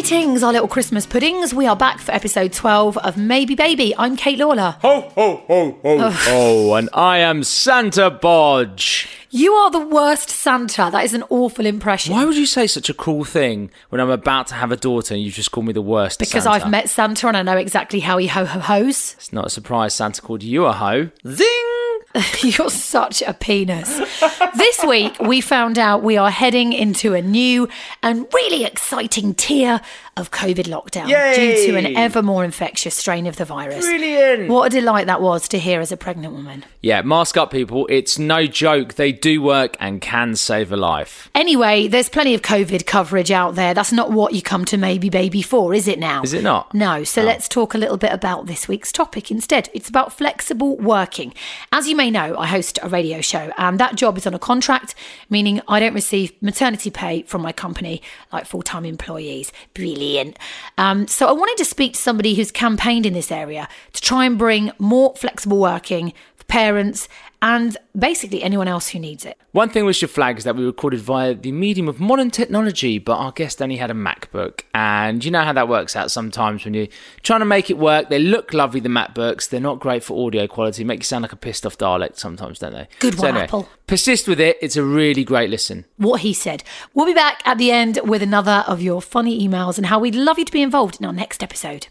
Greetings, our little Christmas puddings. We are back for episode 12 of Maybe Baby. I'm Kate Lawler. Ho, ho, ho, ho, ho, and I am Santa Bodge. You are the worst Santa. That is an awful impression. Why would you say such a cruel thing when I'm about to have a daughter and you just call me the worst Because Santa? I've met Santa and I know exactly how he ho ho ho's. It's not a surprise Santa called you a hoe. Zing! You're such a penis. this week, we found out we are heading into a new and really exciting tier of COVID lockdown Yay! due to an ever more infectious strain of the virus. Brilliant! What a delight that was to hear as a pregnant woman. Yeah, mask up, people. It's no joke. They do work and can save a life. Anyway, there's plenty of COVID coverage out there. That's not what you come to Maybe Baby for, is it now? Is it not? No. So oh. let's talk a little bit about this week's topic instead. It's about flexible working. As you may know, I host a radio show, and that job is on a contract, meaning I don't receive maternity pay from my company like full time employees. Brilliant. Um, so I wanted to speak to somebody who's campaigned in this area to try and bring more flexible working for parents and basically anyone else who needs it. One thing we should flag is that we recorded via the medium of modern technology, but our guest only had a MacBook. And you know how that works out sometimes when you're trying to make it work. They look lovely, the MacBooks. They're not great for audio quality. Make you sound like a pissed off Dalek sometimes, don't they? Good So one, anyway, Apple. Persist with it. It's a really great listen. what he said. We'll be back at the end with another of your funny emails and how we'd love you to be involved in our next episode.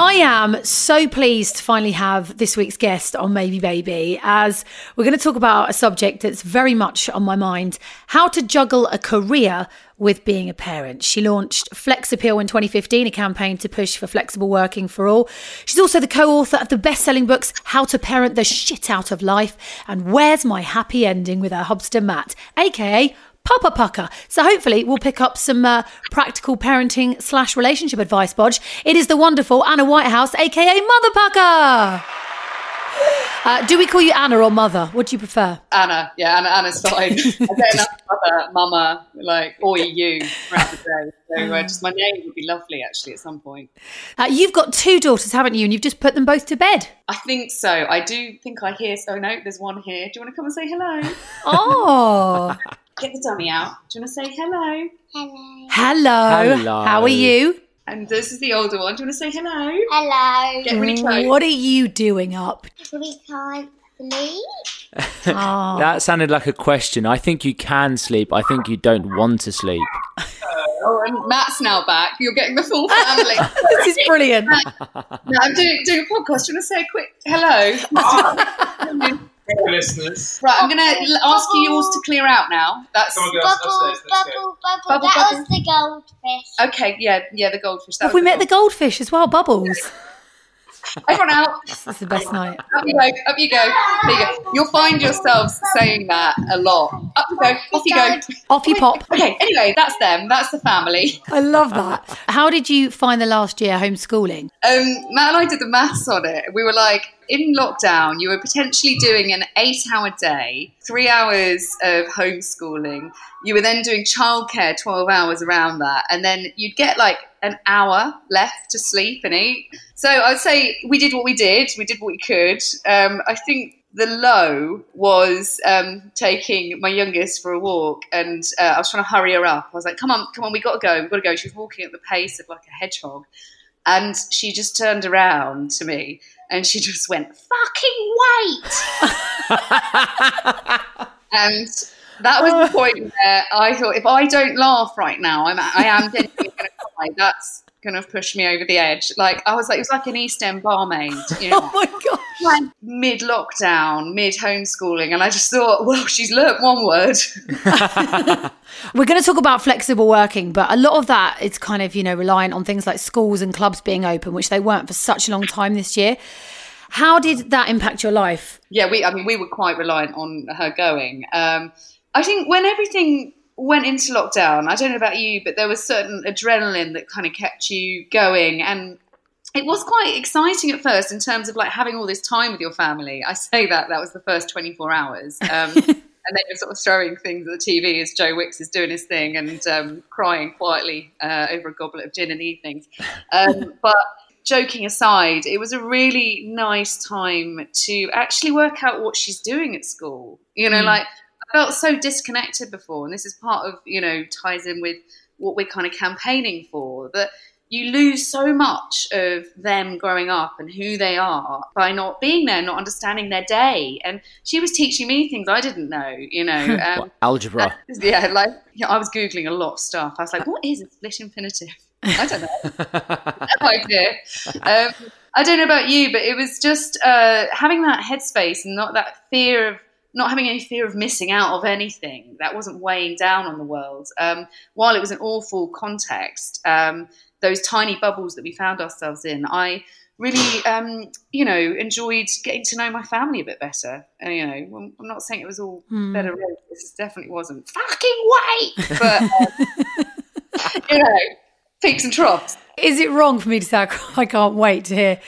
I am so pleased to finally have this week's guest on Maybe Baby as we're going to talk about a subject that's very much on my mind how to juggle a career with being a parent. She launched Flex Appeal in 2015, a campaign to push for flexible working for all. She's also the co author of the best selling books How to Parent the Shit Out of Life and Where's My Happy Ending with her hubster Matt, aka Papa Pukka. So hopefully we'll pick up some uh, practical parenting slash relationship advice, Bodge. It is the wonderful Anna Whitehouse, aka Mother Pukka. Uh, do we call you Anna or Mother? What do you prefer? Anna, yeah, Anna, Anna's fine. I get enough mother, mama, like, or you throughout the day. So uh, just my name would be lovely, actually, at some point. Uh, you've got two daughters, haven't you? And you've just put them both to bed. I think so. I do think I hear. Oh no, there's one here. Do you want to come and say hello? Oh, Get the dummy out. Do you want to say hello? hello. Hello. How are you? And this is the older one. Do you want to say hello? Hello. Get really close. What are you doing up? We can't sleep. Oh. That sounded like a question. I think you can sleep. I think you don't want to sleep. Oh, and Matt's now back. You're getting the full family. this is brilliant. no, I'm doing, doing a podcast. Do you want to say a quick hello? Hey, listeners. right, I'm going to ask you all to clear out now. That's Come on, girls, Bubble, upstairs. Let's go. bubble, bubble, Bubble, That bubble. was the goldfish. okay. Yeah, yeah, the goldfish. That Have was we met the goldfish as well? Bubbles. Everyone out. This is the best night. Up you go. Up you go. There you go. You'll find yourselves saying that a lot. Up you go. Off you go. Off you pop. Okay. Anyway, that's them. That's the family. I love that. How did you find the last year homeschooling? Um, Matt and I did the maths on it. We were like, in lockdown, you were potentially doing an eight-hour day, three hours of homeschooling. You were then doing childcare, twelve hours around that, and then you'd get like an hour left to sleep and eat. So I'd say we did what we did. We did what we could. Um, I think the low was um, taking my youngest for a walk, and uh, I was trying to hurry her up. I was like, "Come on, come on, we got to go, we've got to go." She was walking at the pace of like a hedgehog, and she just turned around to me and she just went, "Fucking wait!" and that was the oh. point where I thought, if I don't laugh right now, I'm I am genuinely going to cry. That's kind of pushed me over the edge. Like I was like, it was like an East End barmaid, you know, Oh my god. like mid lockdown, mid homeschooling, and I just thought, well, she's learnt one word. We're going to talk about flexible working, but a lot of that is kind of, you know, reliant on things like schools and clubs being open, which they weren't for such a long time this year. How did that impact your life? yeah, we I mean we were quite reliant on her going. Um, I think when everything went into lockdown, I don't know about you, but there was certain adrenaline that kind of kept you going and it was quite exciting at first in terms of like having all this time with your family. I say that that was the first 24 hours. Um, and then you're sort of throwing things at the TV as Joe Wicks is doing his thing and um, crying quietly uh, over a goblet of gin in the evenings. Um, but joking aside, it was a really nice time to actually work out what she's doing at school. You know, like I felt so disconnected before, and this is part of, you know, ties in with what we're kind of campaigning for that you lose so much of them growing up and who they are by not being there, not understanding their day. And she was teaching me things I didn't know, you know. Um, algebra. yeah, like I was googling a lot of stuff. I was like, "What is a split infinitive?" I don't know. no idea. Um, I don't know about you, but it was just uh, having that headspace and not that fear of not having any fear of missing out of anything that wasn't weighing down on the world. Um, while it was an awful context, um, those tiny bubbles that we found ourselves in, I really, um, you know, enjoyed getting to know my family a bit better. And, you know, I'm not saying it was all better. This definitely wasn't. Fucking wait, but um, you know, peaks and troughs. Is it wrong for me to say I can't wait to hear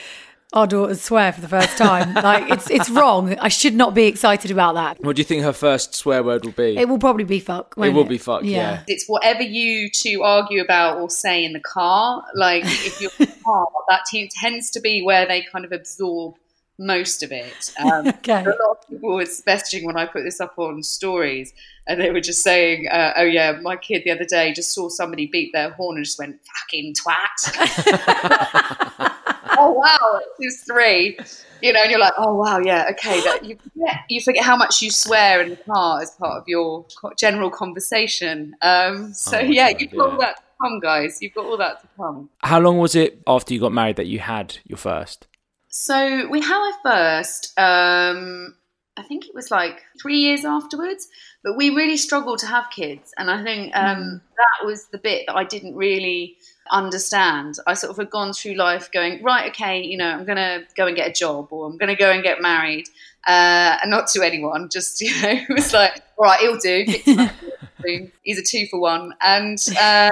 our daughters swear for the first time? like it's it's wrong. I should not be excited about that. What do you think her first swear word will be? It will probably be fuck. won't will be fuck, yeah. It's whatever you two argue about or say in the car. Like if you're in the car, that te- tends to be where they kind of absorb most of it. Um, Okay. A lot of people were messaging when I put this up on stories, and they were just saying, uh, "Oh yeah, my kid the other day just saw somebody beat their horn and just went fucking twat." oh wow, it's three. You know, and you're like, oh wow, yeah, okay. That you forget, you forget how much you swear in the car as part of your general conversation. Um, so Oh yeah, God, you've got all that to come, guys. You've got all that to come. How long was it after you got married that you had your first? So we had our first. Um, I think it was like three years afterwards, but we really struggled to have kids, and I think um, that was the bit that I didn't really understand. I sort of had gone through life going right, okay, you know, I'm going to go and get a job, or I'm going to go and get married, uh, and not to anyone, just you know, it was like, all right, he'll do. Pick him up, boom. He's a two for one, and uh,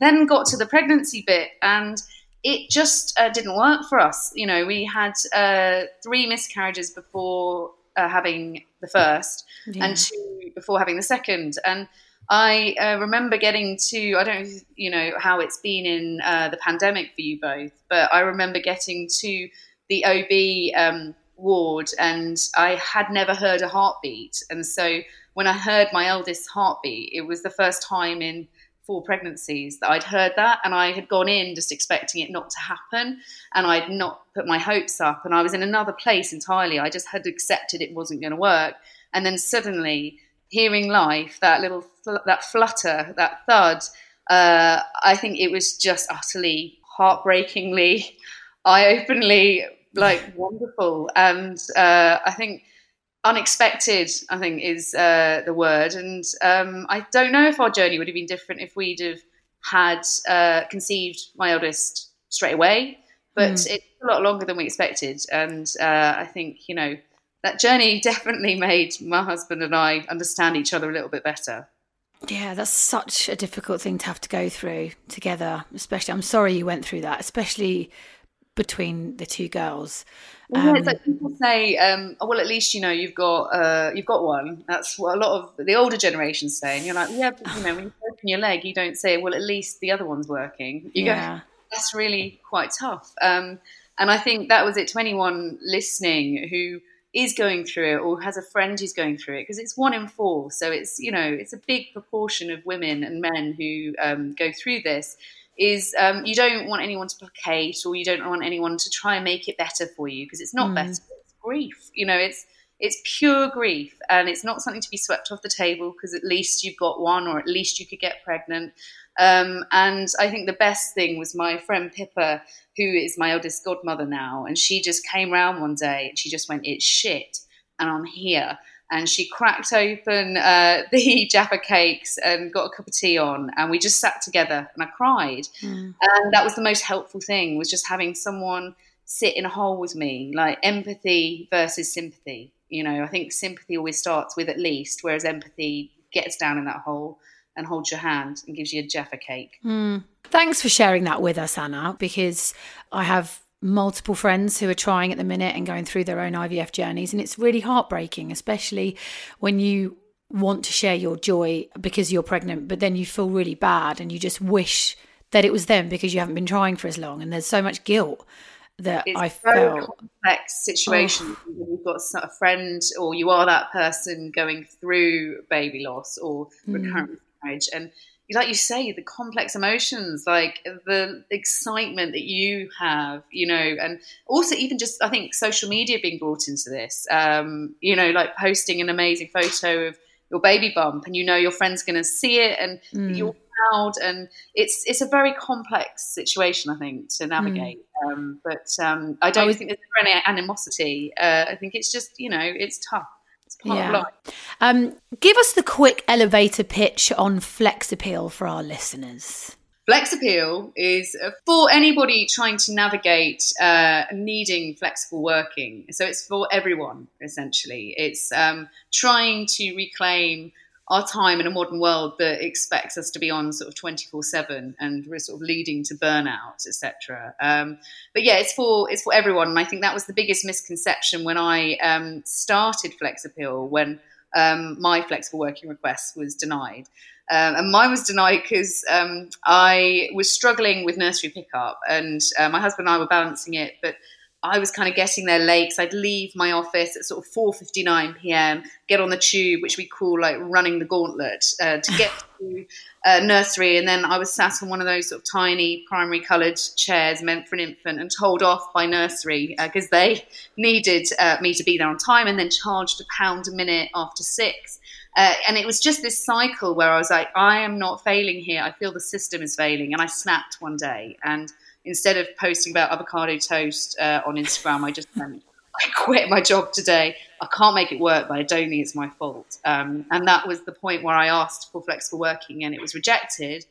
then got to the pregnancy bit and it just uh, didn't work for us. You know, we had uh, three miscarriages before uh, having the first, and two before having the second. And I uh, remember getting to, I don't know, you know, how it's been in uh, the pandemic for you both, but I remember getting to the OB um, ward and I had never heard a heartbeat. And so when I heard my eldest heartbeat, it was the first time in four pregnancies that I'd heard that and I had gone in just expecting it not to happen and I'd not put my hopes up and I was in another place entirely. I just had accepted it wasn't going to work. And then suddenly hearing life, that little, that flutter, that thud, uh, I think it was just utterly heartbreakingly, eye-openly like wonderful. And uh, I think unexpected i think is uh, the word. And um, i don't know if our journey would have been different if we'd have had uh, conceived my eldest straight away but it's a lot longer than we expected. And uh, i think you know that journey definitely made my husband and i understand each other a little bit better Yeah, that's such a difficult thing to have to go through together. Especially, I'm sorry you went through that, especially between the two girls. Well, yeah, it's like people say, um, oh, well, at least you know you've got uh, you've got one. That's what a lot of the older generations say. And you're like, yeah, but, you know, when you open your leg, you don't say, well, at least the other one's working. You Yeah. go, that's really quite tough. Um, and I think that was it to anyone listening who is going through it or has a friend who's going through it because it's one in four. So it's you know it's a big proportion of women and men who um, go through this is um, you don't want anyone to placate or you don't want anyone to try and make it better for you because it's not mm. better it's grief. You know it's it's pure grief and it's not something to be swept off the table because at least you've got one or at least you could get pregnant um, and I think the best thing was my friend Pippa, who is my eldest godmother now, and she just came round one day and she just went, "It's shit," and I'm here. And she cracked open uh, the Jaffa cakes and got a cup of tea on, and we just sat together and I cried. Mm. And that was the most helpful thing was just having someone sit in a hole with me, like empathy versus sympathy. You know, I think sympathy always starts with at least, whereas empathy gets down in that hole and holds your hand and gives you a Jaffa cake. Mm. Thanks for sharing that with us, Anna, because I have multiple friends who are trying at the minute and going through their own IVF journeys. And it's really heartbreaking, especially when you want to share your joy because you're pregnant, but then you feel really bad and you just wish that it was them because you haven't been trying for as long. And there's so much guilt that it's I felt. complex situation oh. when you've got a friend or you are that person going through baby loss or mm. Marriage and like you say the complex emotions like the excitement that you have you know and also even just i think social media being brought into this um, you know like posting an amazing photo of your baby bump and you know your friend's going to see it and mm. you're proud and it's it's a very complex situation i think to navigate mm. um, but um, i don't I was, think there's any animosity uh, i think it's just you know it's tough yeah. Um, give us the quick elevator pitch on Flex Appeal for our listeners. Flex Appeal is for anybody trying to navigate uh, needing flexible working. So it's for everyone, essentially. It's um, trying to reclaim our time in a modern world that expects us to be on sort of 24 7 and we're sort of leading to burnout etc um, but yeah it's for it's for everyone. And i think that was the biggest misconception when i um, started flex appeal when um, my flexible working request was denied. Um, and mine was denied because um, I was struggling with nursery pickup, and uh, my husband and I were balancing it, but I was kind of getting there late because I'd leave my office at sort of 4:59 p.m. Get on the tube, which we call like running the gauntlet, uh, to get to uh, nursery, and then I was sat on one of those sort of tiny primary coloured chairs meant for an infant, and told off by nursery because uh, they needed uh, me to be there on time, and then charged a pound a minute after six. Uh, and it was just this cycle where I was like, I am not failing here. I feel the system is failing, and I snapped one day and instead of posting about avocado toast uh, on Instagram, I just went, I quit my job today. I can't make it work, but I don't think it's my fault. Um, and that was the point where I asked for flexible working and it was rejected.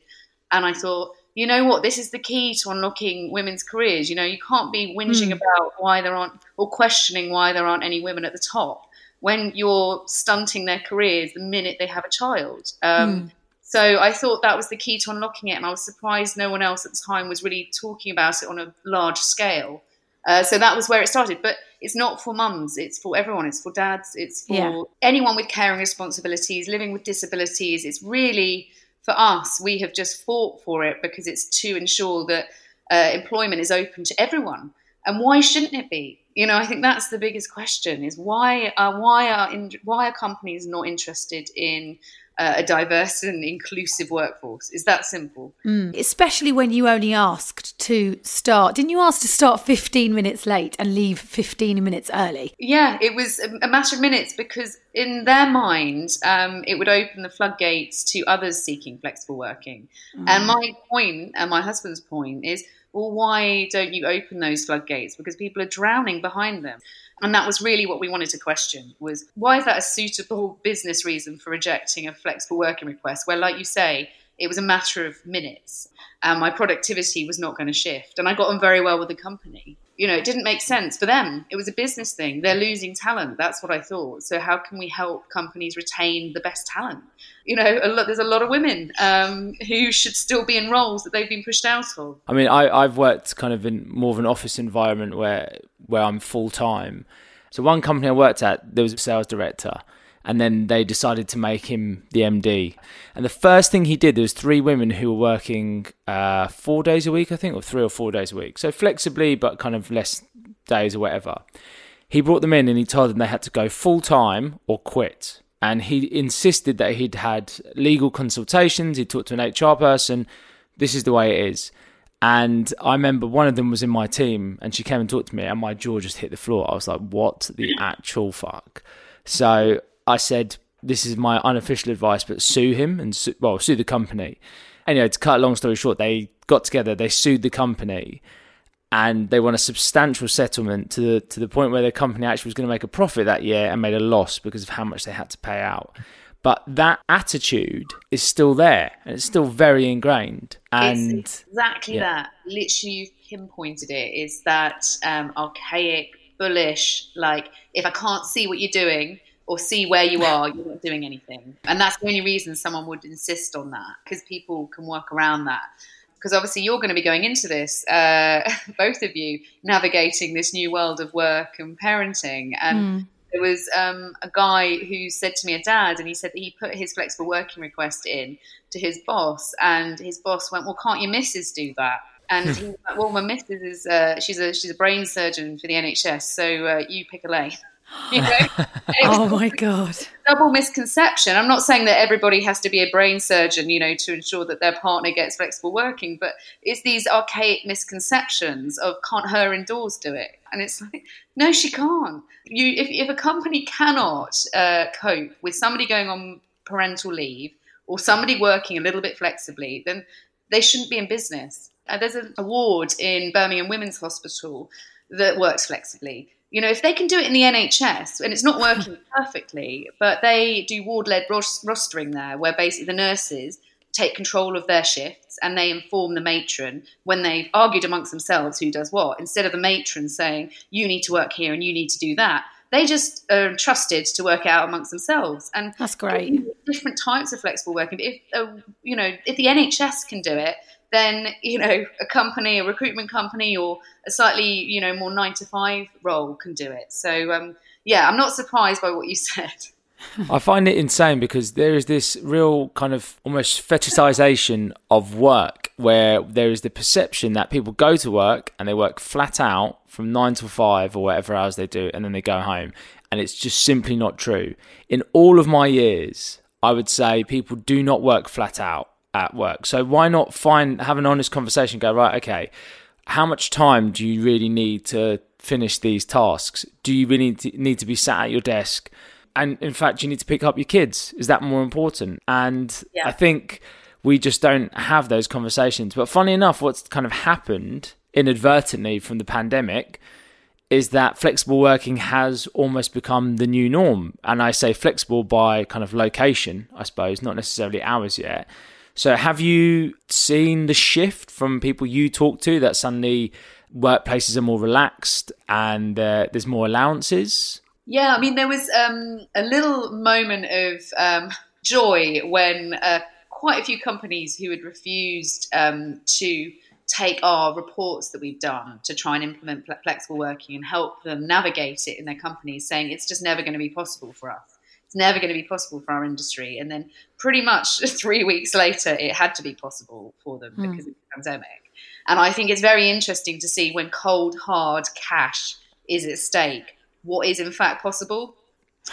And I thought, you know what, this is the key to unlocking women's careers. You know, you can't be whinging mm. about why there aren't, or questioning why there aren't any women at the top when you're stunting their careers the minute they have a child. Um, mm. So I thought that was the key to unlocking it, and I was surprised no one else at the time was really talking about it on a large scale. Uh, so that was where it started. But it's not for mums; it's for everyone. It's for dads. It's for yeah. anyone with caring responsibilities, living with disabilities. It's really for us. We have just fought for it because it's to ensure that uh, employment is open to everyone. And why shouldn't it be? You know, I think that's the biggest question: is why uh, why are in, why are companies not interested in uh, a diverse and inclusive workforce. Is that simple? Mm. Especially when you only asked to start. Didn't you ask to start 15 minutes late and leave 15 minutes early? Yeah, it was a matter of minutes because in their mind, um, it would open the floodgates to others seeking flexible working. Mm. And my point, and my husband's point, is well, why don't you open those floodgates? Because people are drowning behind them. And that was really what we wanted to question was why is that a suitable business reason for rejecting a flexible working request where, like you say, it was a matter of minutes and my productivity was not going to shift. And I got on very well with the company. You know, it didn't make sense for them. It was a business thing. They're losing talent. That's what I thought. So how can we help companies retain the best talent? You know, a lot, there's a lot of women um, who should still be in roles that they've been pushed out of. I mean, I, I've worked kind of in more of an office environment where where I'm full time. So one company I worked at, there was a sales director, and then they decided to make him the MD. And the first thing he did, there was three women who were working uh, four days a week, I think, or three or four days a week. So flexibly, but kind of less days or whatever. he brought them in and he told them they had to go full time or quit. And he insisted that he'd had legal consultations, he talked to an HR person. This is the way it is. And I remember one of them was in my team and she came and talked to me and my jaw just hit the floor. I was like, what the actual fuck? So I said, this is my unofficial advice, but sue him and, sue, well, sue the company. Anyway, to cut a long story short, they got together, they sued the company and they won a substantial settlement to the to the point where the company actually was going to make a profit that year and made a loss because of how much they had to pay out. But that attitude is still there and it's still very ingrained. And it's exactly yeah. that. Literally, you've pinpointed it. Is that um, archaic, bullish? Like, if I can't see what you're doing or see where you are, you're not doing anything. And that's the only reason someone would insist on that because people can work around that because obviously you're going to be going into this, uh, both of you, navigating this new world of work and parenting. And mm. there was um, a guy who said to me, a dad, and he said that he put his flexible working request in to his boss, and his boss went, "Well, can't your missus do that?" And he went, "Well, my missus is uh, she's a she's a brain surgeon for the NHS, so uh, you pick a lane." You know? oh my god! Double misconception. I'm not saying that everybody has to be a brain surgeon, you know, to ensure that their partner gets flexible working, but it's these archaic misconceptions of can't her indoors do it? And it's like, no, she can't. You, if, if a company cannot uh, cope with somebody going on parental leave or somebody working a little bit flexibly, then they shouldn't be in business. Uh, there's an award in Birmingham Women's Hospital that works flexibly you know, if they can do it in the NHS and it's not working perfectly, but they do ward led rostering there, where basically the nurses take control of their shifts and they inform the matron when they've argued amongst themselves who does what, instead of the matron saying, you need to work here and you need to do that. They just are trusted to work out amongst themselves, and that's great. Different types of flexible working. But if uh, you know, if the NHS can do it, then you know a company, a recruitment company, or a slightly you know more nine to five role can do it. So um, yeah, I'm not surprised by what you said. I find it insane because there is this real kind of almost fetishization of work where there is the perception that people go to work and they work flat out from nine to five or whatever hours they do and then they go home. And it's just simply not true. In all of my years, I would say people do not work flat out at work. So why not find have an honest conversation? Go right, okay. How much time do you really need to finish these tasks? Do you really need to, need to be sat at your desk? And in fact, you need to pick up your kids. Is that more important? And yeah. I think we just don't have those conversations. But funny enough, what's kind of happened inadvertently from the pandemic is that flexible working has almost become the new norm. And I say flexible by kind of location, I suppose, not necessarily hours yet. So, have you seen the shift from people you talk to that suddenly workplaces are more relaxed and uh, there's more allowances? Yeah, I mean, there was um, a little moment of um, joy when uh, quite a few companies who had refused um, to take our reports that we've done to try and implement flexible working and help them navigate it in their companies, saying it's just never going to be possible for us it's never going to be possible for our industry. And then pretty much three weeks later, it had to be possible for them mm. because of the pandemic. And I think it's very interesting to see when cold, hard cash is at stake, what is in fact possible.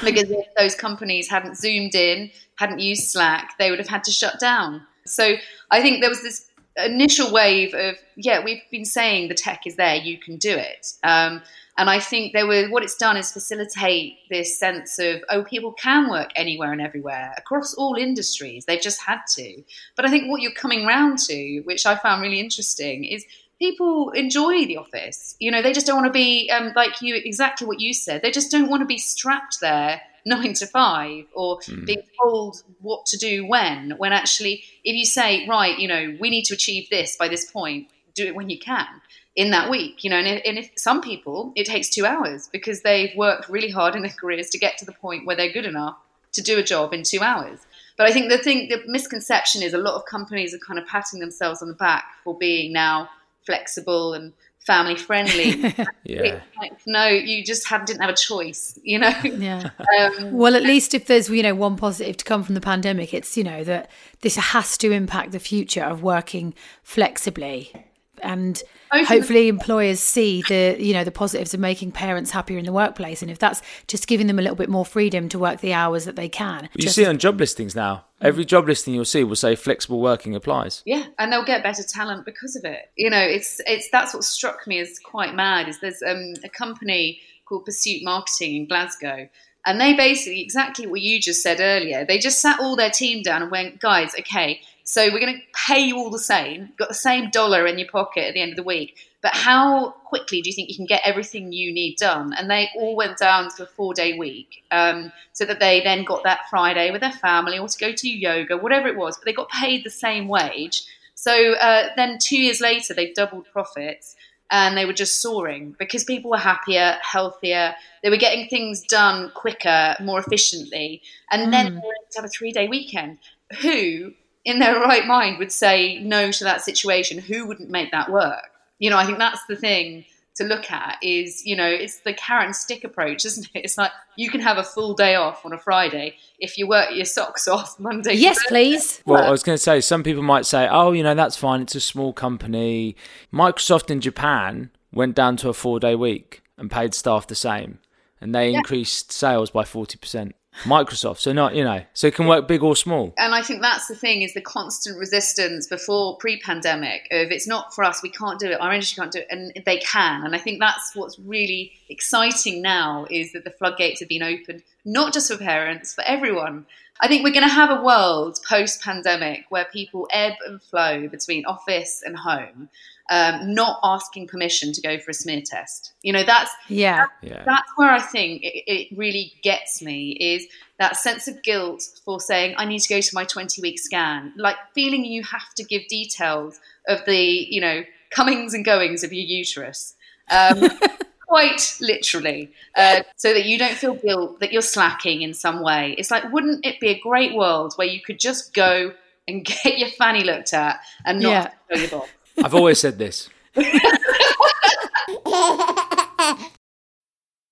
Because if those companies hadn't zoomed in, hadn't used Slack, they would have had to shut down. So I think there was this initial wave of, yeah, we've been saying the tech is there, you can do it. Um, and I think there were what it's done is facilitate this sense of oh, people can work anywhere and everywhere across all industries. They've just had to. But I think what you're coming round to, which I found really interesting, is people enjoy the office. You know, they just don't want to be um, like you exactly what you said. They just don't want to be strapped there nine to five or mm. being told what to do when. When actually, if you say right, you know, we need to achieve this by this point, do it when you can in that week, you know, and if, and if, some people it takes two hours because they've worked really hard in their careers to get to the point where they're good enough to do a job in two hours. But I think the thing, the misconception is a lot of companies are kind of patting themselves on the back for being now flexible and family friendly. yeah. Like, no, you just have, didn't have a choice, you know? Yeah. Um, well, at least if there's, you know, one positive to come from the pandemic, it's, you know, that this has to impact the future of working flexibly and Open- hopefully employers see the you know the positives of making parents happier in the workplace and if that's just giving them a little bit more freedom to work the hours that they can You just- see on job listings now. Every job listing you'll see will say flexible working applies. Yeah, and they'll get better talent because of it. You know, it's it's that's what struck me as quite mad. Is there's um, a company called Pursuit Marketing in Glasgow, and they basically exactly what you just said earlier. They just sat all their team down and went, guys, okay, so we're going to pay you all the same, You've got the same dollar in your pocket at the end of the week, but how quickly do you think you can get everything you need done? And they all went down to a four day week, um, so that they then got that Friday with their family or to go to yoga, whatever it was, but they got paid the same wage. So uh, then two years later, they've doubled profits and they were just soaring because people were happier, healthier. They were getting things done quicker, more efficiently. And then they were able to have a three day weekend. Who, in their right mind, would say no to that situation? Who wouldn't make that work? You know, I think that's the thing to look at is, you know, it's the carrot and stick approach, isn't it? It's like you can have a full day off on a Friday if you work your socks off Monday. yes Thursday. please Well, I was going to say, some people might say, oh, you know, that's fine. It's a small company. Microsoft in Japan went down to a four day week and paid staff the same. And they increased sales by 40%. Microsoft. So, not, you know, so it can work big or small. and I think that's the thing is the constant resistance before pre-pandemic of it's not for us, we can't do it, our industry can't do it, and they can. And I think that's what's really exciting now is that the floodgates have been opened, not just for parents, for everyone. I think we're going to have a world post-pandemic where people ebb and flow between office and home, um, not asking permission to go for a smear test. You know, that's yeah Yeah. that's where I think it, it really gets me is that sense of guilt for saying I need to go to my 20 week scan, like feeling you have to give details of the you know comings and goings of your uterus, um, quite literally, uh, so that you don't feel guilt that you're slacking in some way. It's like wouldn't it be a great world where you could just go and get your fanny looked at and not Yeah. show your box? I've always said this.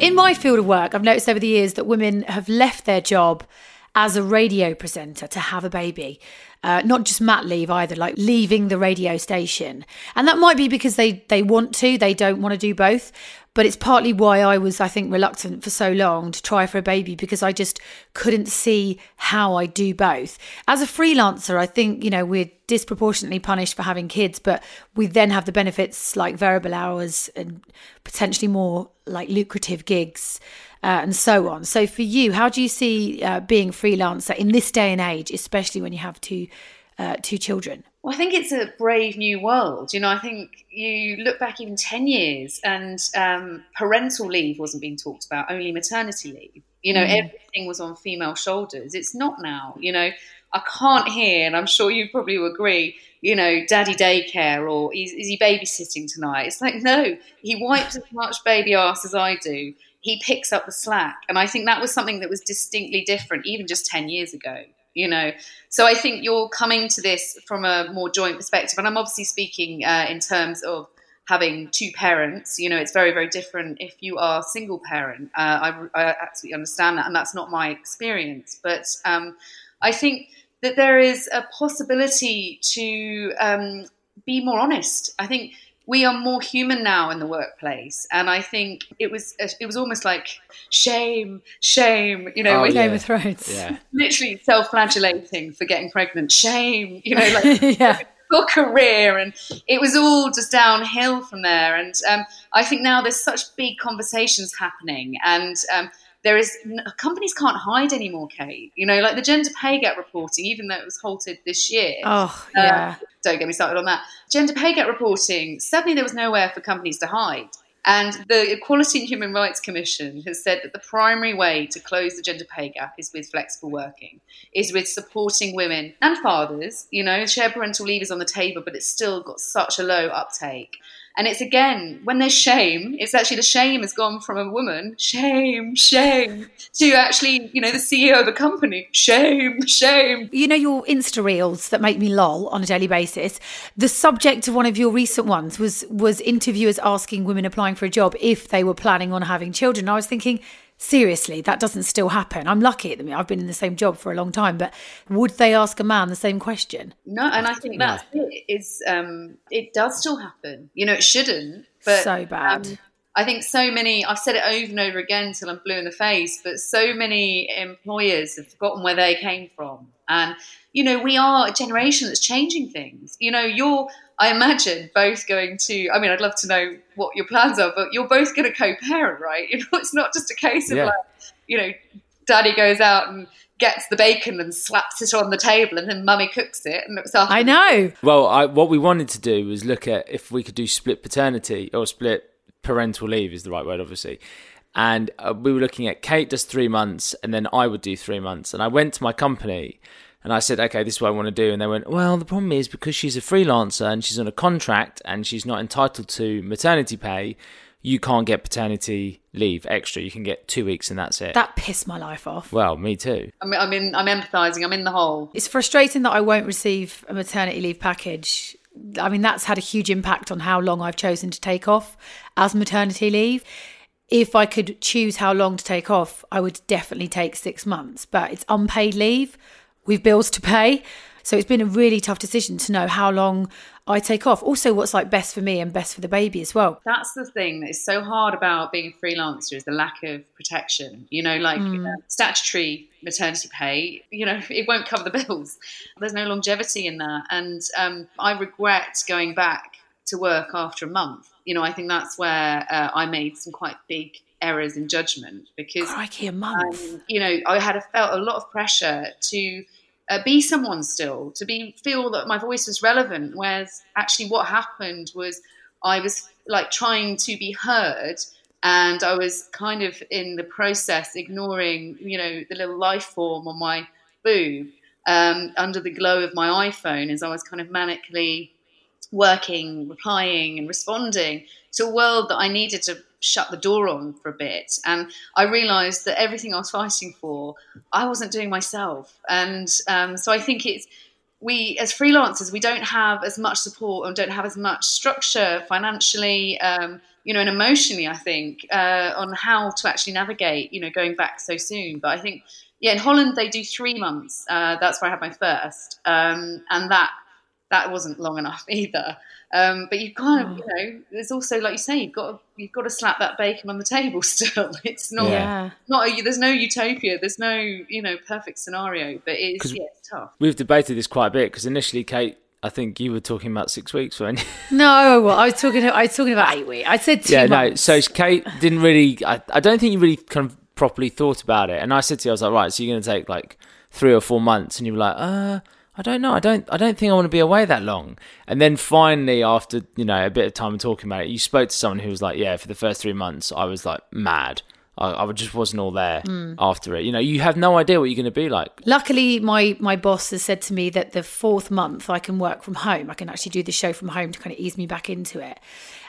In my field of work, I've noticed over the years that women have left their job as a radio presenter to have a baby. Uh, not just mat leave either, like leaving the radio station. And that might be because they, they want to, they don't want to do both. But it's partly why I was, I think, reluctant for so long to try for a baby because I just couldn't see how I do both. As a freelancer, I think, you know, we're disproportionately punished for having kids, but we then have the benefits like variable hours and potentially more like lucrative gigs uh, and so on. So for you, how do you see uh, being a freelancer in this day and age, especially when you have two uh, two children? Well, I think it's a brave new world. You know, I think you look back even 10 years and um, parental leave wasn't being talked about, only maternity leave. You know, everything was on female shoulders. It's not now. You know, I can't hear, and I'm sure you probably agree, you know, daddy daycare or is, is he babysitting tonight? It's like, no, he wipes as much baby ass as I do. He picks up the slack. And I think that was something that was distinctly different even just 10 years ago you know? So i think you're coming to this from a more joint perspective. And i'm obviously speaking uh, in terms of having two parents you know it's very very different if you are single parent. Uh, I, I absolutely understand that and that's not my experience. But um, i think that there is a possibility to um, be more honest. I think we are more human now in the workplace and i think it was it was almost like shame shame you know Oh, when- yeah. Game of Thrones. Yeah. literally self-flagellating for getting pregnant shame you know like yeah. your career and it was all just downhill from there and um, i think now there's such big conversations happening and um, there is companies can't hide anymore kate you know like the gender pay gap reporting even though it was halted this year Oh, uh, yeah. don't get me started on that. Gender pay gap reporting, suddenly there was nowhere for companies to hide. And the Equality and Human Rights Commission has said that the primary way to close the gender pay gap is with flexible working, is with supporting women and fathers. You know, shared parental leave is on the table, but it's still got such a low uptake. And it's again, when there's shame, it's actually the shame has gone from a woman, shame, shame, to actually, you know, the CEO of a company, shame, shame. You know your Insta reels that make me lol on a daily basis. The subject of one of your recent ones was was interviewers asking women applying for a job if they were planning on having children. I was thinking, seriously, that doesn't still happen. I'm lucky at the minute. I've been in the same job for a long time, but would they ask a man the same question? No, and I think that's it. Is um, it does still happen. You know, it shouldn't, but so bad. Um, I think so many. I've said it over and over again till I'm blue in the face. But so many employers have forgotten where they came from, and you know, we are a generation that's changing things. You know, you're I imagine both going to. I mean, I'd love to know what your plans are, but you're both going to co-parent, right? You know, it's not just a case of Yeah. like, you know, daddy goes out and gets the bacon and slaps it on the table, and then mummy cooks it and looks after. I know. Well, I, what we wanted to do was look at if we could do split paternity or split parental leave is the right word, obviously. And uh, we were looking at Kate does three months, and then I would do three months. And I went to my company and I said, okay, this is what I want to do. And they went, well, the problem is because she's a freelancer and she's on a contract and she's not entitled to maternity pay, you can't get paternity leave extra. You can get two weeks and that's it. That pissed my life off. well, me too. I mean, I'm in. I'm empathising. I'm in the hole. It's frustrating that I won't receive a maternity leave package. I mean, that's had a huge impact on how long I've chosen to take off as maternity leave. If I could choose how long to take off, I would definitely take six months, but it's unpaid leave. We've bills to pay. So it's been a really tough decision to know how long I take off. Also, what's like best for me and best for the baby as well. That's the thing that is so hard about being a freelancer is the lack of protection. You know, like uh, statutory maternity pay. You know, it won't cover the bills. There's no longevity in that, and um, I regret going back to work after a month. You know, I think that's where uh, I made some quite big errors in judgment because Crikey, a month. um, you know, I had a, felt a lot of pressure to uh, be someone still, to be feel that my voice was relevant. Whereas actually, what happened was I was like trying to be heard, and I was kind of in the process ignoring, you know, the little life form on my boob um, under the glow of my iPhone as I was kind of manically working, replying, and responding to a world that I needed to shut the door on for a bit. And I realized that everything I was fighting for, I wasn't doing myself. And um, so I think it's, we as freelancers, we don't have as much support and don't have as much structure financially, um, you know, and emotionally, I think, uh, on how to actually navigate, you know, going back so soon. But I think, yeah, in Holland, they do three months. Uh, that's where I had my first. Um, and that, that wasn't long enough either. Um, but you've kind of, you know, there's also, like you say, you've got to, you've got to slap that bacon on the table. Still, it's not Yeah. not a, there's no utopia, there's no you know perfect scenario, but it is 'Cause- yeah, it's tough. We've debated this quite a bit because initially, Kate, I think you were talking about six weeks, weren't you? No, well, I was talking. I was talking about eight weeks. I said two yeah, no. So Kate didn't really. I, I don't think you really kind of properly thought about it. And I said to you, I was like, right, so you're going to take like three or four months, and you were like, uh, I don't know. I don't. I don't think I want to be away that long. And then finally, after you know a bit of time talking about it, you spoke to someone who was like, yeah, for the first three months, I was like mad. I, I just wasn't all there Hmm. after it. You know, you have no idea what you're going to be like. Luckily, my my boss has said to me that the fourth month I can work from home. I can actually do the show from home to kind of ease me back into it.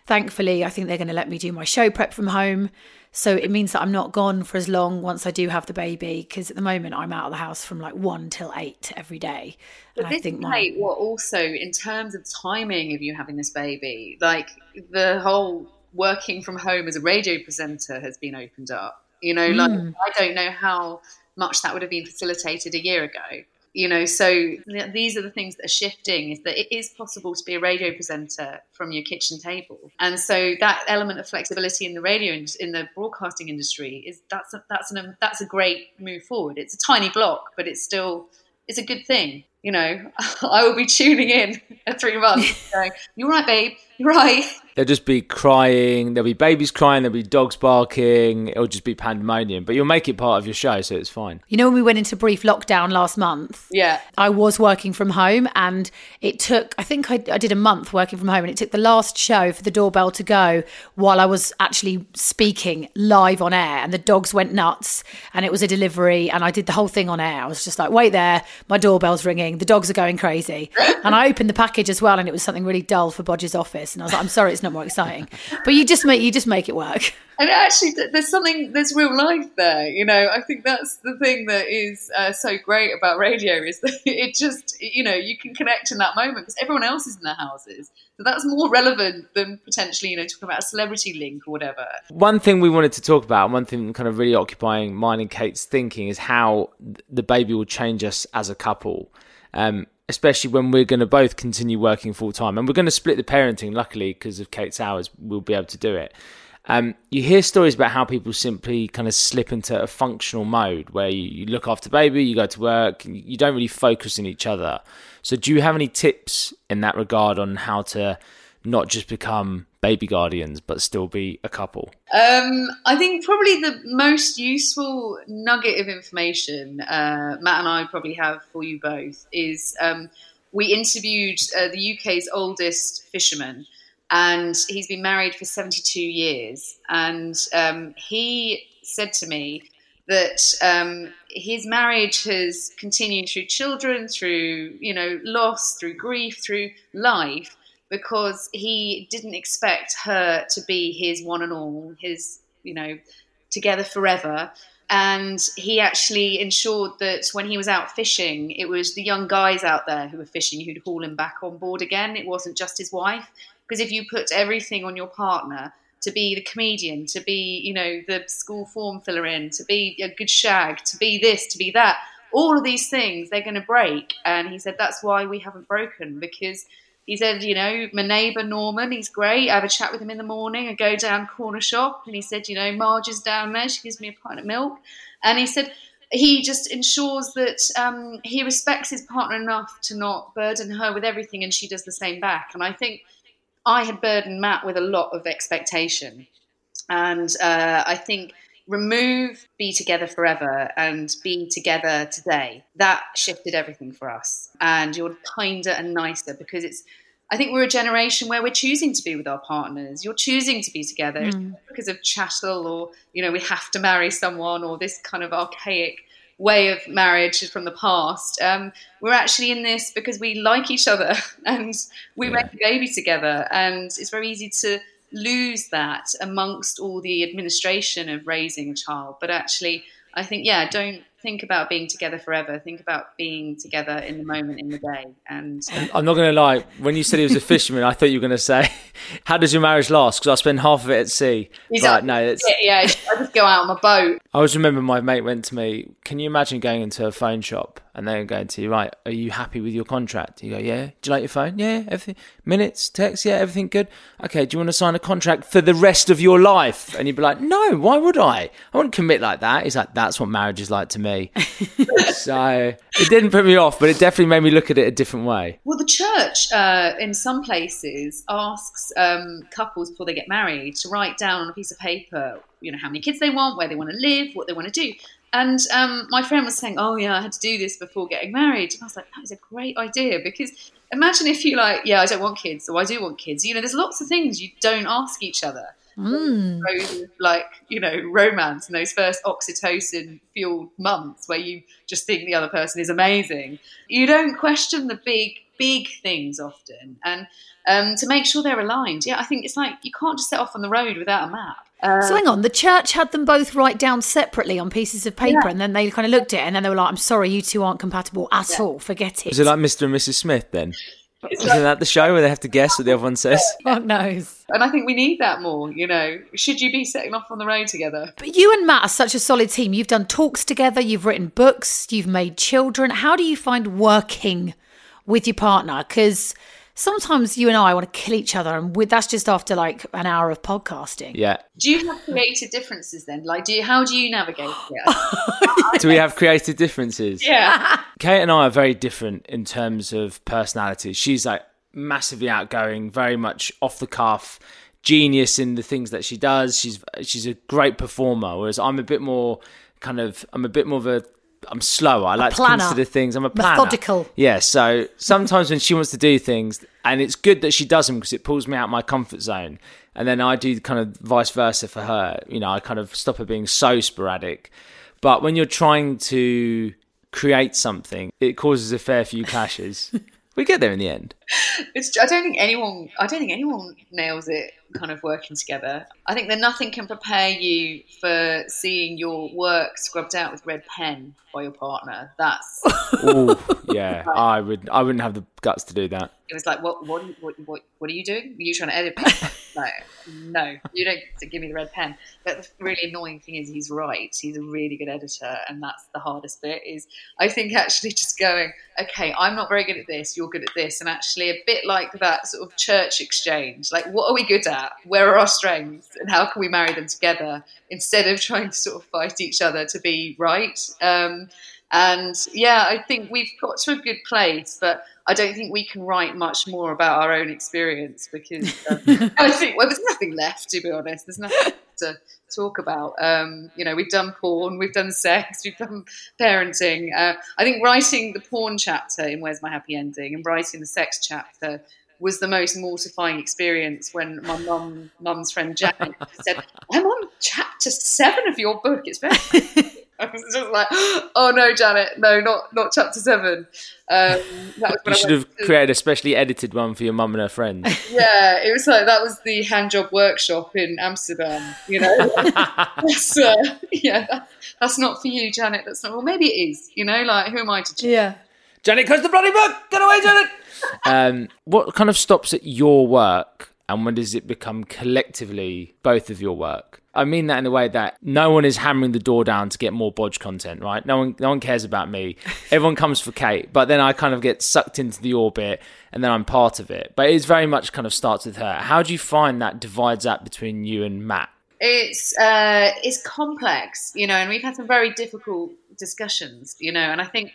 Thankfully, I think they're going to let me do my show prep from home. So it means that I'm not gone for as long once I do have the baby. Because at the moment, I'm out of the house from like one till eight every day. But And I this think my like what also in terms of timing of you having this baby, like the whole working from home as a radio presenter has been opened up. You know, like Hmm. I don't know how much that would have been facilitated a year ago. You know, so th- these are the things that are shifting. Is that it is possible to be a radio presenter from your kitchen table, and so that element of flexibility in the radio and in the broadcasting industry is that's a, that's an that's a great move forward. It's a tiny block, but it's still it's a good thing. you know, I will be tuning in at three months going, You're right, babe, you're right. There'll just be crying, there'll be babies crying, there'll be dogs barking, it'll just be pandemonium. But you'll make it part of your show, so it's fine. You know, when we went into brief lockdown last month, Yeah. I was working from home and it took, I think I, I did a month working from home and it took the last show for the doorbell to go while I was actually speaking live on air and the dogs went nuts and it was a delivery and I did the whole thing on air. I was just like, wait there, my doorbell's ringing, the dogs are going crazy. and I opened the package as well and it was something really dull for Bodge's office. And I was like, I'm sorry, it's not more exciting. But you just make, you just make it work. And actually, there's something, there's real life there. You know, I think that's the thing that is uh, so great about radio is that it just, you know, you can connect in that moment because everyone else is in their houses. So that's more relevant than potentially, you know, talking about a celebrity link or whatever. One thing we wanted to talk about, and one thing kind of really occupying mine and Kate's thinking, is how the baby will change us as a couple. Um, especially when we're going to both continue working full time, and we're going to split the parenting. Luckily, because of Kate's hours, we'll be able to do it. Um, you hear stories about how people simply kind of slip into a functional mode where you, you look after baby, you go to work, you don't really focus on each other. So, do you have any tips in that regard on how to not just become baby guardians, but still be a couple? Um, I think probably the most useful nugget of information uh, Matt and I probably have for you both is um, we interviewed uh, the UK's oldest fisherman, and he's been married for 72 years. And um, he said to me that um, his marriage has continued through children, through you know loss, through grief, through life because he didn't expect her to be his one and all, his, you know, together forever. And he actually ensured that when he was out fishing, it was the young guys out there who were fishing who'd haul him back on board again. It wasn't just his wife. Because if you put everything on your partner, to be the comedian, to be, you know, the school form filler in, to be a good shag, to be this, to be that, all of these things, they're going to break. And he said, that's why we haven't broken because he said, you know, my neighbour Norman, he's great. I have a chat with him in the morning. I go down corner shop, and he said, you know, Marge is down there. She gives me a pint of milk, and he said he just ensures that um, he respects his partner enough to not burden her with everything, and she does the same back. And I think I had burdened Matt with a lot of expectation, and uh, I think remove be together forever and be together today. That shifted everything for us. And you're kinder and nicer because it's i think we're a generation where we're choosing to be with our partners. You're choosing to be together. Mm. because of chattel or you know we have to marry someone or this kind of archaic way of marriage from the past. Um, we're actually in this because we like each other and we yeah. make a baby together. And it's very easy to lose that amongst all the administration of raising a child. But actually, I think, yeah, don't think about being together forever. Think about being together in the moment, in the day. And uh, I'm not going to lie. When you said he was a fisherman, I thought you were going to say, "How does your marriage last?" Because I spend half of it at sea. He's but no, it's... yeah, yeah, I just go out on my boat. I always remember my mate went to me. Can you imagine going into a phone shop and they're going to you, right? Are you happy with your contract? You go, yeah. Do you like your phone? Yeah. Everything, minutes, text, yeah, everything good. Okay. Do you want to sign a contract for the rest of your life? And you'd be like, no. Why would I? I wouldn't commit like that. He's like, that's what marriage is like to me. so it didn't put me off, but it definitely made me look at it a different way. Well, the church uh, in some places asks um, couples before they get married to write down on a piece of paper, you know, how many kids they want, where they want to live, what they want to do. And um, my friend was saying, "Oh yeah, I had to do this before getting married." And I was like, "That is a great idea because imagine if you like, yeah, I don't want kids, or I do want kids. You know, there's lots of things you don't ask each other." Mm. Those, like you know, romance and those first oxytocin fueled months where you just think the other person is amazing. You don't question the big, big things often, and um, to make sure they're aligned. Yeah, I think it's like you can't just set off on the road without a map. Uh, so hang on, the church had them both write down separately on pieces of paper, Yeah. and then they kind of looked at it, and then they were like, "I'm sorry, you two aren't compatible at all. Forget it." Is it like Mr. and Mrs. Smith then? It's Isn't like- that the show where they have to guess what the other one says? Fuck knows. and I think we need that more. You know, should you be setting off on the road together? But you and Matt are such a solid team. You've done talks together, you've written books, you've made children. How do you find working with your partner? Because sometimes you and I want to kill each other, and we, that's just after like an hour of podcasting. Yeah. Do you have creative differences then? Like, do you, how do you navigate it? Do we have creative differences? yeah. Kate and I are very different in terms of personality. She's like massively outgoing, very much off the cuff, genius in the things that she does. She's she's a great performer, whereas I'm a bit more kind of I'm a bit more of a I'm slower. I like to consider things. I'm a planner. Methodical. Yeah. So sometimes when she wants to do things, and it's good that she does them because it pulls me out my comfort zone, and then I do kind of vice versa for her. You know, I kind of stop her being so sporadic. But when you're trying to create something, it causes a fair few clashes. we get there in the end. It's, I don't think anyone. I don't think anyone nails it. Kind of working together. I think that nothing can prepare you for seeing your work scrubbed out with red pen by your partner. That's. Ooh, yeah, I would. I wouldn't have the guts to do that. It was like, what, what, what, what, what are you doing? Are you trying to edit? no, no, you don't give me the red pen. But the really annoying thing is, he's right. He's a really good editor, and that's the hardest bit. Is I think actually just going, okay, I'm not very good at this. You're good at this, and actually a bit like that sort of church exchange. Like, what are we good at? Where are our strengths, and how can we marry them together instead of trying to sort of fight each other to be right? Um, and yeah, I think we've got to a good place, but I don't think we can write much more about our own experience because um, I think well, there's nothing left to be honest. There's nothing to talk about. Um, you know, we've done porn, we've done sex, we've done parenting. Uh, I think writing the porn chapter in Where's My Happy Ending and writing the sex chapter was the most mortifying experience when my mum, mum's friend Janet said, "I'm on chapter seven of your book. It's very." I was just like, "Oh no, Janet, no, not not chapter seven. Um, that was You I should have to- created a specially edited one for your mum and her friends. yeah, it was like that was the hand job workshop in Amsterdam. You know, that's, uh, yeah, that, that's not for you, Janet. That's not. Well, maybe it is. You know, like who am I to judge? Yeah. Janet, close the bloody book. Get away, Janet. um, what kind of stops at your work, and when does it become collectively both of your work? I mean that in a way that no one is hammering the door down to get more bodge content, right? No one, no one cares about me. Everyone comes for Kate, but then I kind of get sucked into the orbit, and then I'm part of it. But it's very much kind of starts with her. How do you find that divides up between you and Matt? it's uh, it's complex, you know, and we've had some very difficult discussions, you know, and I think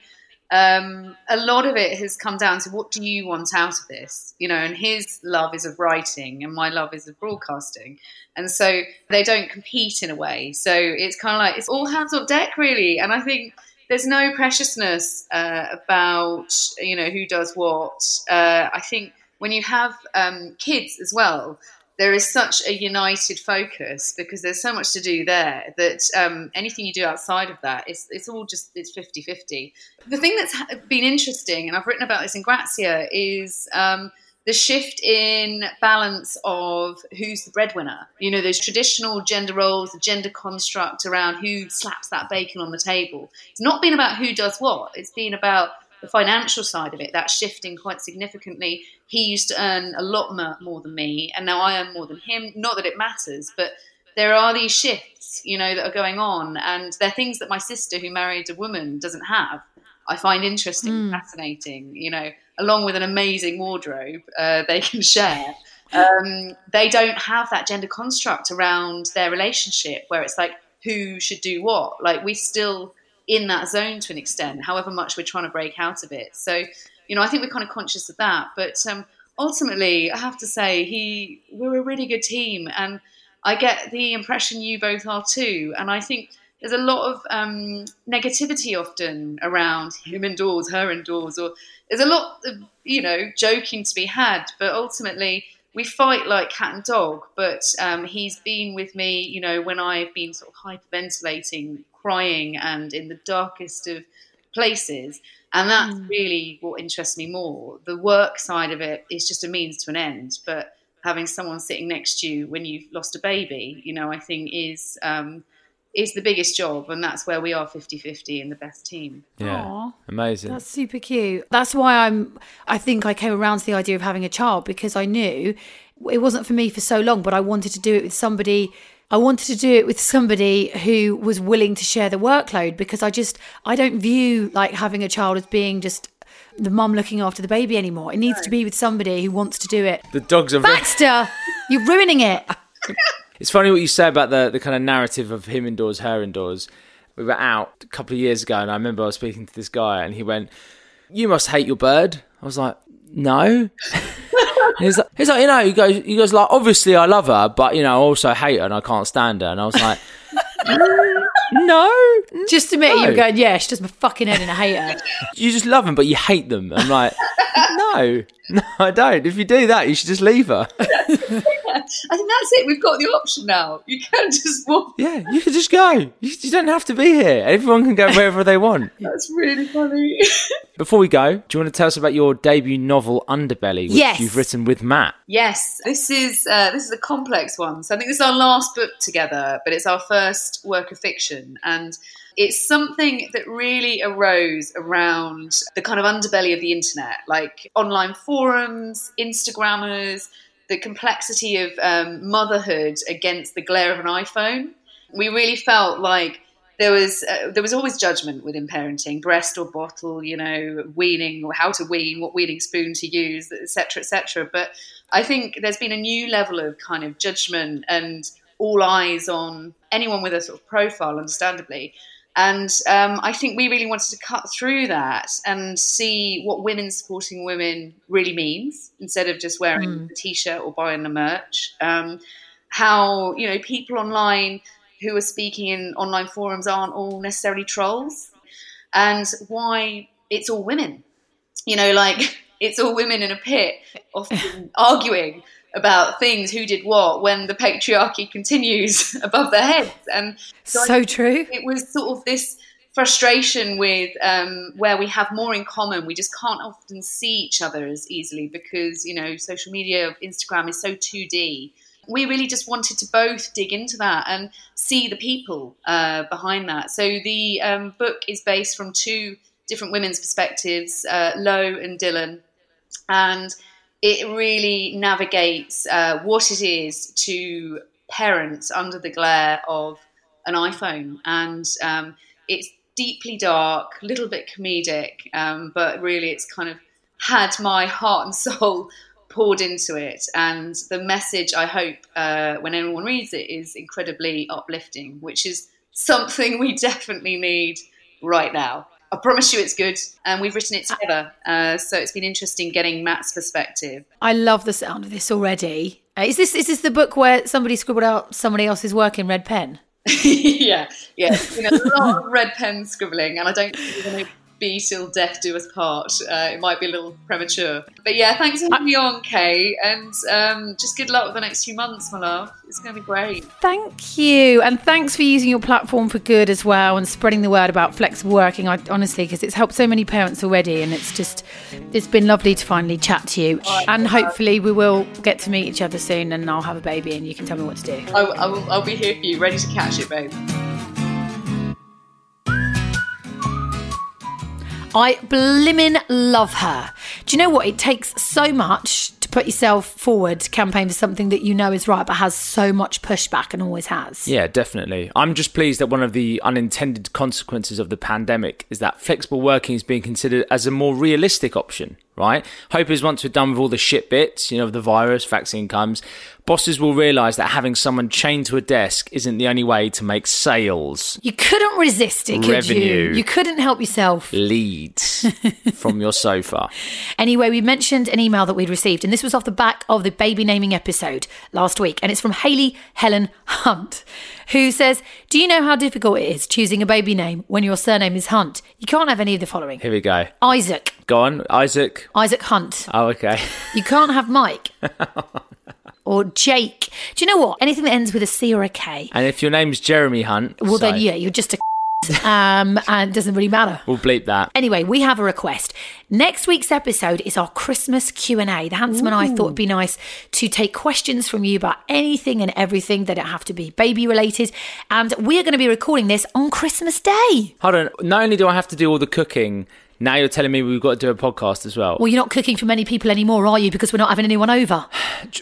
um, a lot of it has come down to what do you want out of this, you know, and his love is of writing and my love is of broadcasting, and so they don't compete in a way. So it's kind of like it's all hands on deck, really, and I think. There's no preciousness uh, about you know who does what. Uh, I think when you have um, kids as well, there is such a united focus because there's so much to do there that um, anything you do outside of that it's, it's all just it's 50-50 the thing that's been interesting and i've written about this in grazia is um, the shift in balance of who's the breadwinner. You know those traditional gender roles the gender construct around who slaps that bacon on the table. It's not been about who does what. It's been about the financial side of it, that's shifting quite significantly. He used to earn a lot more, more than me, and now I earn more than him. Not that it matters, but there are these shifts, you know, that are going on, and they're things that my sister, who married a woman, doesn't have. I find interesting, and fascinating, you know, along with an amazing wardrobe uh, they can share. Um, they don't have that gender construct around their relationship where it's like who should do what. Like we still in that zone to an extent, however much we're trying to break out of it. So, you know, I think we're kind of conscious of that. But um, ultimately, I have to say, he we're a really good team, and I get the impression you both are too. And I think there's a lot of um, negativity often around him indoors, her indoors, or there's a lot of you know joking to be had. But ultimately, we fight like cat and dog. But um, he's been with me, you know, when I've been sort of hyperventilating, crying, and in the darkest of places. And that's really what interests me more. The work side of it is just a means to an end, but having someone sitting next to you when you've lost a baby, you know, I think is um, is the biggest job, and that's where we are 50-50 in the best team. Yeah, Aw. amazing. That's super cute. That's why I'm. I think I came around to the idea of having a child because I knew it wasn't for me for so long, but I wanted to do it with somebody. I wanted to do it with somebody who was willing to share the workload because I just I don't view like having a child as being just the mum looking after the baby anymore. It needs to be with somebody who wants to do it. The dogs are. Baxter, you're ruining it. It's funny what you say about the the kind of narrative of him indoors, her indoors. We were out a couple of years ago, and I remember I was speaking to this guy, and he went, "You must hate your bird." I was like, "No." he's like, he's like, you know, he goes, he goes like, obviously I love her, but you know, I also hate her and I can't stand her. And I was like, "Mm, no, Just admit you No. were going, yeah, she does my fucking head and I hate her. you just love them, but you hate them. I'm like, no, no, I don't. If you do that, you should just leave her. I think that's it. We've got the option now. You can just walk. Yeah, you can just go. You, you don't have to be here. Everyone can go wherever they want. That's really funny. Before we go, do you want to tell us about your debut novel, Underbelly, which Yes. you've written with Matt? Yes, this is uh, this is a complex one. So I think this is our last book together, but it's our first work of fiction, and it's something that really arose around the kind of underbelly of the internet, like online forums, Instagrammers, the complexity of um, motherhood against the glare of an iPhone. We really felt like there was uh, there was always judgment within parenting, breast or bottle, you know, weaning or how to wean, what weaning spoon to use, etc., etc. But I think there's been a new level of kind of judgment and all eyes on anyone with a sort of profile, understandably. And um, I think we really wanted to cut through that and see what women supporting women really means instead of just wearing a t shirt or buying the merch. Um, how, you know, people online who are speaking in online forums aren't all necessarily trolls and why it's all women. You know, like it's all women in a pit, often arguing about things, who did what, when the patriarchy continues above their heads. And so So true. it was sort of this frustration with um, where we have more in common. We just can't often see each other as easily because, you know, social media, Instagram is so 2D. We really just wanted to both dig into that and see the people uh, behind that. So the um, book is based from two different women's perspectives, uh, Lo and Dylan. And it really navigates uh, what it is to parents under the glare of an iPhone. And um, it's deeply dark, a little bit comedic, um, but really it's kind of had my heart and soul poured into it. And the message, I hope, uh, when anyone reads it, is incredibly uplifting, which is something we definitely need right now. I promise you it's good. And we've written it together. Uh, so it's been interesting getting Matt's perspective. I love the sound of this already. Uh, is this is this the book where somebody scribbled out somebody else's work in red pen? yeah, yeah. You know, a lot of red pen scribbling, and I don't think we're going to be till death do us part. Uh, it might be a little premature. But yeah, thanks for having me on, Kay, and um, just good luck with the next few months, my love. It's going to be great. Thank you, and thanks for using your platform for good as well, and spreading the word about flexible working. I honestly, because it's helped so many parents already, and it's just it's been lovely to finally chat to you, and hopefully we will get to meet each other soon, and I'll have a baby, and you can tell me what to do. I, I will, I'll be here for you, ready to catch it, babe. I blimmin' love her. Do you know what? It takes so much to put yourself forward to campaign for something that you know is right, but has so much pushback and always has. Yeah, definitely. I'm just pleased that one of the unintended consequences of the pandemic is that flexible working is being considered as a more realistic option, right? Hope is once we're done with all the shit bits, you know, the virus, vaccine comes, bosses will realise that having someone chained to a desk isn't the only way to make sales. You couldn't resist it, could Revenue. you? You couldn't help yourself. Leads from your sofa. Anyway, we mentioned an email that we'd received, and this was off the back of the baby naming episode last week, and it's from Haley Helen Hunt, who says, Do you know how difficult it is choosing a baby name when your surname is Hunt? You can't have any of the following Here we go. Isaac, Go on, Isaac. Isaac Hunt. Oh, okay. You can't have Mike. or Jake. Do you know what? Anything that ends with a C or a K. And if your name's Jeremy Hunt, Well, then, yeah, you're just a um, and it doesn't really matter. we'll bleep that. Anyway, we have a request. Next week's episode is our Christmas Q&A. The Handsome and I thought it'd be nice to take questions from you about anything and everything that don't have to be baby related. And we're going to be recording this on Christmas Day. Hold on. Not only do I have to do all the cooking, now you're telling me we've got to do a podcast as well. Well, you're not cooking for many people anymore, are you? Because we're not having anyone over.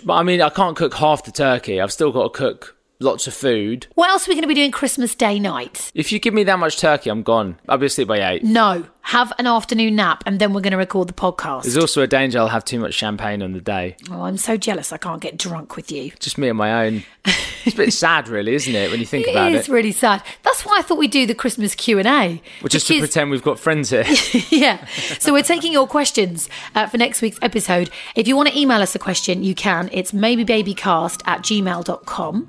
But I mean, I can't cook half the turkey. I've still got to cook lots of food. What else are we going to be doing Christmas Day night? If you give me that much turkey, I'm gone. I'll be asleep by eight. No, have an afternoon nap and then we're going to record the podcast. There's also a danger I'll have too much champagne on the day. oh, I'm so jealous I can't get drunk with you. Just me on my own. It's a bit sad, really, isn't it, when you think about it? It is really sad. That's why I thought we'd do the Christmas Q and A, Which is to pretend we've got friends here. yeah. So we're taking your questions uh, for next week's episode. If you want to email us a question, you can. It's maybebabycast at gmail.com.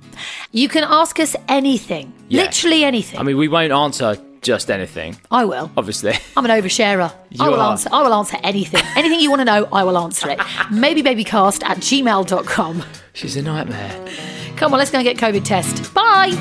You can ask us anything, Yeah. literally anything. I mean, we won't answer just anything, I will. obviously. I'm an oversharer. I will are. answer. I will answer anything. Anything you want to know, I will answer it. Maybebabycast at gmail.com. She's a nightmare. Come on, let's go and get COVID test. Bye.